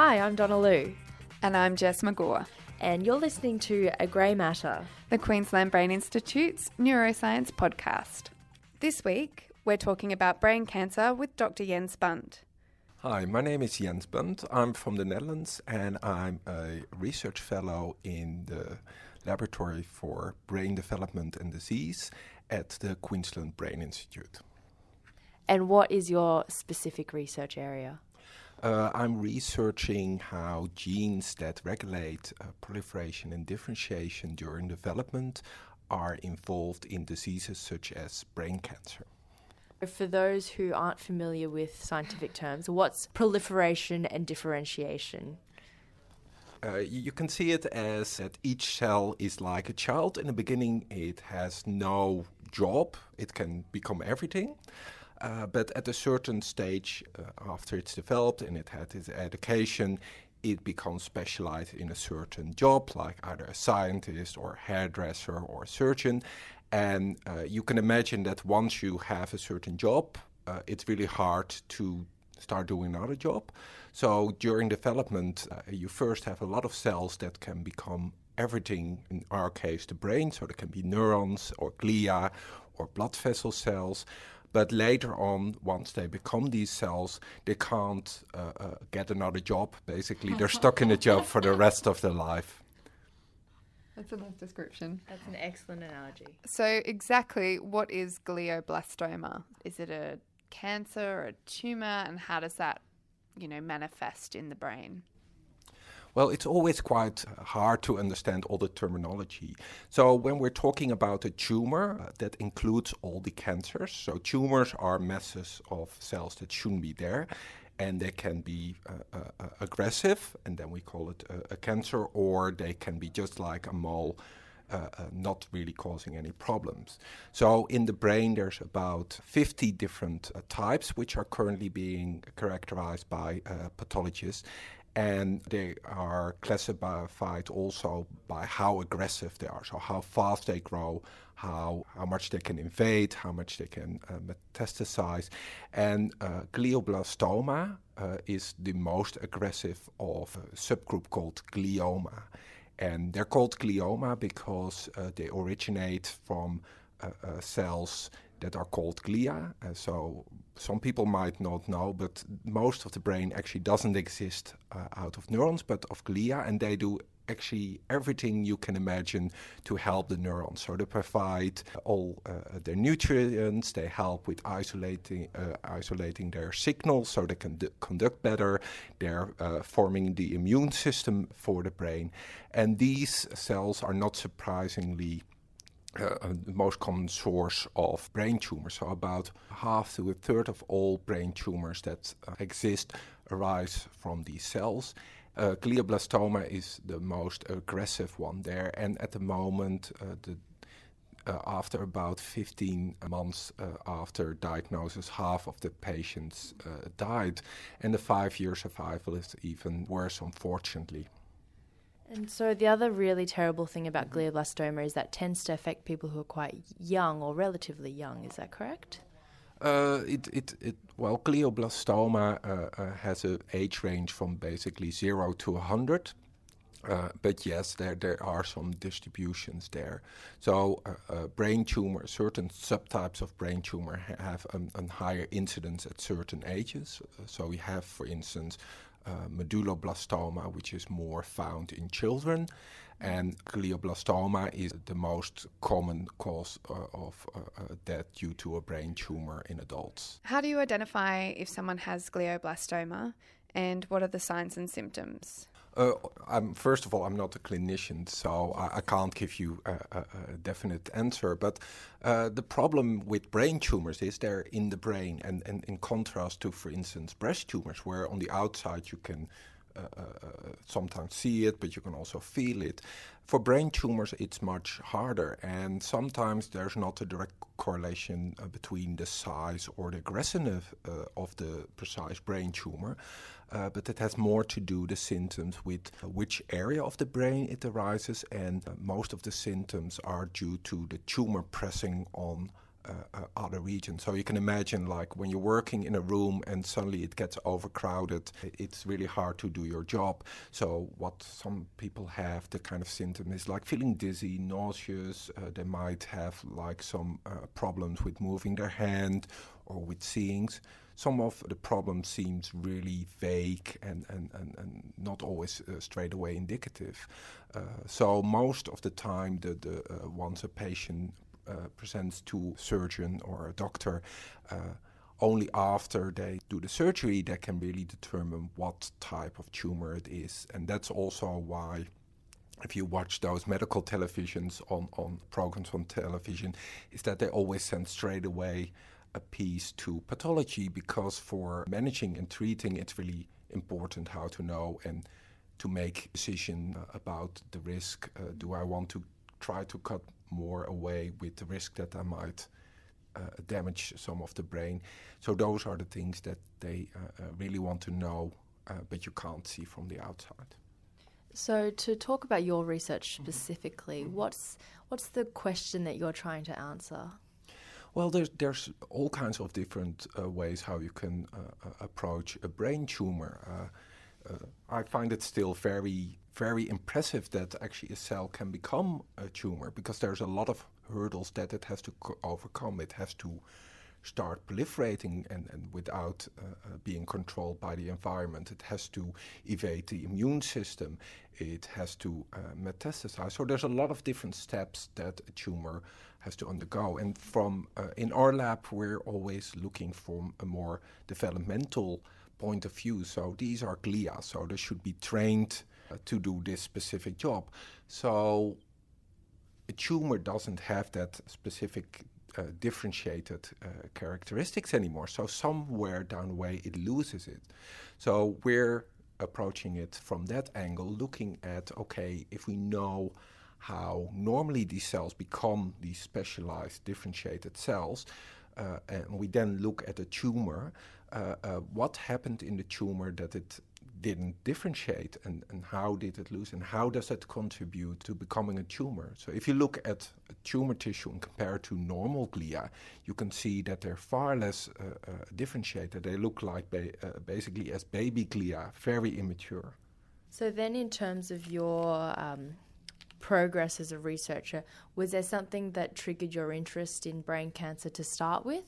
Hi, I'm Donna Lu, And I'm Jess McGaw, and you're listening to A Grey Matter. the Queensland Brain Institute's neuroscience podcast. This week, we're talking about brain cancer with Dr. Jens Bunt. Hi, my name is Jens Bunt. I'm from the Netherlands and I'm a research fellow in the Laboratory for Brain Development and Disease at the Queensland Brain Institute. And what is your specific research area? Uh, I'm researching how genes that regulate uh, proliferation and differentiation during development are involved in diseases such as brain cancer. For those who aren't familiar with scientific terms, what's proliferation and differentiation? Uh, you can see it as that each cell is like a child. In the beginning, it has no job, it can become everything. Uh, but at a certain stage, uh, after it's developed and it had its education, it becomes specialized in a certain job, like either a scientist or hairdresser or surgeon. And uh, you can imagine that once you have a certain job, uh, it's really hard to start doing another job. So during development, uh, you first have a lot of cells that can become everything, in our case, the brain. So there can be neurons or glia or blood vessel cells. But later on, once they become these cells, they can't uh, uh, get another job. Basically, they're stuck in a job for the rest of their life. That's a nice description. That's an excellent analogy. So, exactly what is glioblastoma? Is it a cancer or a tumor, and how does that, you know, manifest in the brain? Well, it's always quite hard to understand all the terminology. So, when we're talking about a tumor, uh, that includes all the cancers. So, tumors are masses of cells that shouldn't be there, and they can be uh, uh, uh, aggressive, and then we call it a, a cancer, or they can be just like a mole. Uh, uh, not really causing any problems. So, in the brain, there's about 50 different types which are currently being characterized by pathologists and they are classified also by how aggressive they are, so how fast they grow, how how much they can invade, how much they can uh, metastasize, and uh, glioblastoma uh, is the most aggressive of a subgroup called glioma, and they're called glioma because uh, they originate from uh, uh, cells that are called glia. Uh, so some people might not know, but most of the brain actually doesn't exist uh, out of neurons, but of glia, and they do actually everything you can imagine to help the neurons. So they provide all uh, their nutrients, they help with isolating uh, isolating their signals so they can d- conduct better. They're uh, forming the immune system for the brain, and these cells are not surprisingly uh, the most common source of brain tumors. So, about half to a third of all brain tumors that uh, exist arise from these cells. Uh, glioblastoma is the most aggressive one there, and at the moment, uh, the uh, after about 15 months uh, after diagnosis, half of the patients uh, died, and the five-year survival is even worse, unfortunately. And so the other really terrible thing about glioblastoma is that it tends to affect people who are quite young or relatively young. Is that correct? Uh, it, it, it, well, glioblastoma uh, uh, has an age range from basically zero to 100. Uh, but yes, there, there are some distributions there. So, uh, uh, brain tumor, certain subtypes of brain tumor ha- have a higher incidence at certain ages. so, we have, for instance, medulloblastoma, which is more found in children, and glioblastoma is the most common cause uh, of uh, uh, death due to a brain tumor in adults. How do you identify if someone has glioblastoma, and what are the signs and symptoms? Uh, I'm, first of all, I'm not a clinician, so I, I can't give you a, a, a definite answer. But uh, the problem with brain tumors is they're in the brain, and, and in contrast to, for instance, breast tumors, where on the outside you can sometimes see it, but you can also feel it. For brain tumors, it's much harder, and sometimes there's not a direct correlation uh, between the size or the aggressiveness uh, of the precise brain tumor, uh, but it has more to do the symptoms with which area of the brain it arises, and most of the symptoms are due to the tumor pressing on uh, other regions. So you can imagine, like when you're working in a room and suddenly it gets overcrowded, it's really hard to do your job. So what some people have, the kind of symptom is like feeling dizzy, nauseous. Uh, they might have like some uh, problems with moving their hand or with seeing some of the problems seems really vague and, and, and, and not always uh, straight away indicative. Uh, so most of the time, the, the uh, once a patient uh, presents to surgeon or a doctor, uh, only after they do the surgery they can really determine what type of tumor it is, and that's also why if you watch those medical televisions on, on programs on television, is that they always send straight away a piece to pathology because for managing and treating, it's really important how to know and to make decision about the risk. Uh, do I want to try to cut more away with the risk that I might uh, damage some of the brain? So those are the things that they uh, uh really want to know, uh, but you can't see from the outside. So to talk about your research specifically, mm-hmm. what's what's the question that you're trying to answer? Well, there's there's all kinds of different uh, ways how you can uh, uh approach a brain tumor. Uh, I find it still very very impressive that actually a cell can become a tumor because there's a lot of hurdles that it has to co- overcome. It has to start proliferating and, and without uh, uh, being controlled by the environment. It has to evade the immune system. It has to uh, metastasize. So there's a lot of different steps that a tumor has to undergo. And from uh, in our lab, we're always looking for a more developmental point of view. So these are glia, so they should be trained uh, to do this specific job. So a tumor doesn't have that specific uh, differentiated uh, characteristics anymore. So somewhere down the way it loses it. So we're approaching it from that angle, looking at okay, if we know how normally these cells become these specialized differentiated cells, uh, and we then look at a tumor, what happened in the tumor that it didn't differentiate and, and how did it lose and how does it contribute to becoming a tumor. So if you look at a tumor tissue and compare to normal glia, you can see that they're far less uh, uh, differentiated. They look like ba- uh, basically as baby glia, very immature. So then in terms of your um, progress as a researcher, was there something that triggered your interest in brain cancer to start with?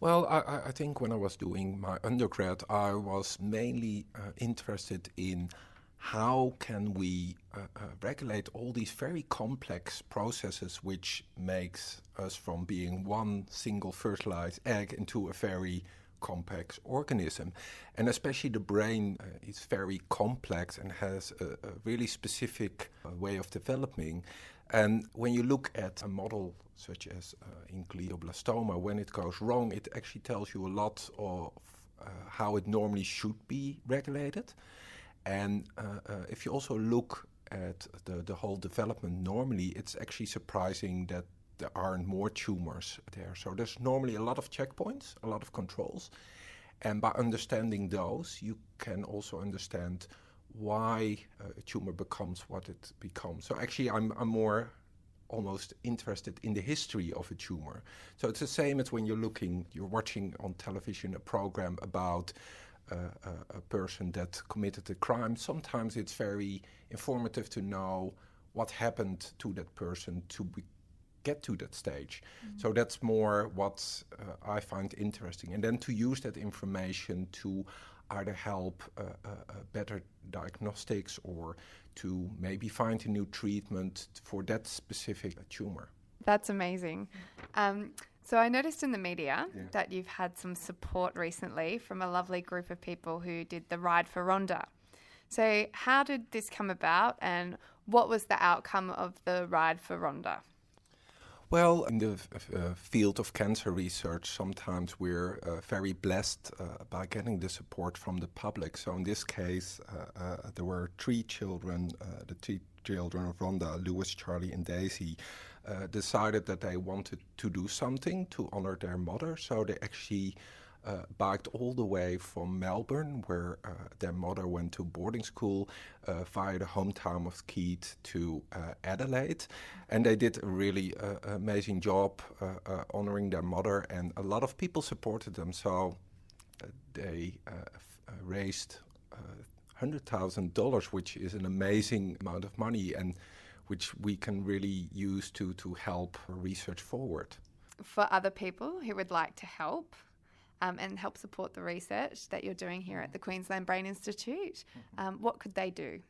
Well, I, I, think when I was doing my undergrad, I was mainly uh, interested in how can we uh, uh, regulate all these very complex processes which makes us from being one single fertilized egg into a very complex organism and especially the brain uh, is very complex and has a, a really specific uh, way of developing and when you look at a model such as uh, in glioblastoma, when it goes wrong, it actually tells you a lot of uh, how it normally should be regulated. And uh, uh if you also look at the, the whole development normally, it's actually surprising that there aren't more tumors there. So there's normally a lot of checkpoints, a lot of controls. And by understanding those, you can also understand why uh, a tumor becomes what it becomes. So actually, I'm, I'm more almost interested in the history of a tumor. So it's the same as when you're looking, you're watching on television a program about uh, a, a, person that committed a crime. Sometimes it's very informative to know what happened to that person to be, get to that stage. Mm-hmm. So that's more what uh, I find interesting. And then to use that information to either help uh, uh, uh, better diagnostics or to maybe find a new treatment for that specific tumor. That's amazing. Um, so I noticed in the media yeah. that you've had some support recently from a lovely group of people who did the Ride for Rhonda. So how did this come about and what was the outcome of the Ride for Rhonda? Well, in the uh, field of cancer research, sometimes we're uh, very blessed uh, by getting the support from the public. So, in this case, uh, uh, there were three children, uh, the three children of Rhonda, Lewis, Charlie, and Daisy, decided that they wanted to do something to honor their mother. So, they actually uh, biked all the way from Melbourne, where uh, their mother went to boarding school, uh, via the hometown of Keith to uh, Adelaide. And they did a really uh, amazing job uh, honoring their mother, and a lot of people supported them. So they raised $100,000, which is an amazing amount of money. and which we can really use to, to help research forward. For other people who would like to help, um, and help support the research that you're doing here at the Queensland Brain Institute, mm-hmm. um, what could they do?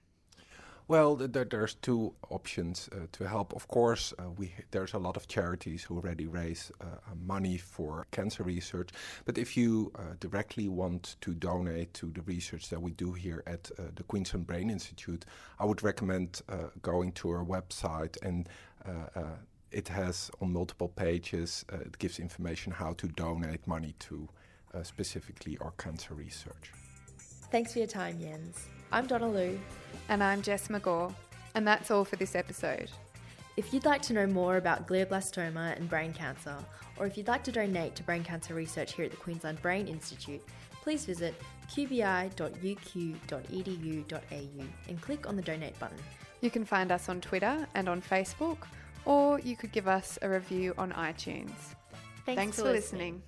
Well, there's two options uh, to help. Of course, uh, we there's a lot of charities who already raise uh, uh money for cancer research. But if you uh, directly want to donate to the research that we do here at uh, the Queensland Brain Institute, I would recommend going to our website and. it has on multiple pages. it gives information how to donate money to Uh, specifically our cancer research. Thanks for your time, Jens. I'm Donna Lu. And I'm Jess McGaw. And that's all for this episode. If you'd like to know more about glioblastoma and brain cancer, or if you'd like to donate to brain cancer research here at the Queensland Brain Institute, please visit qbi.uq.edu.au and click on the donate button. You can find us on Twitter and on Facebook, or you could give us a review on iTunes. Thanks, Thanks for, for listening. listening.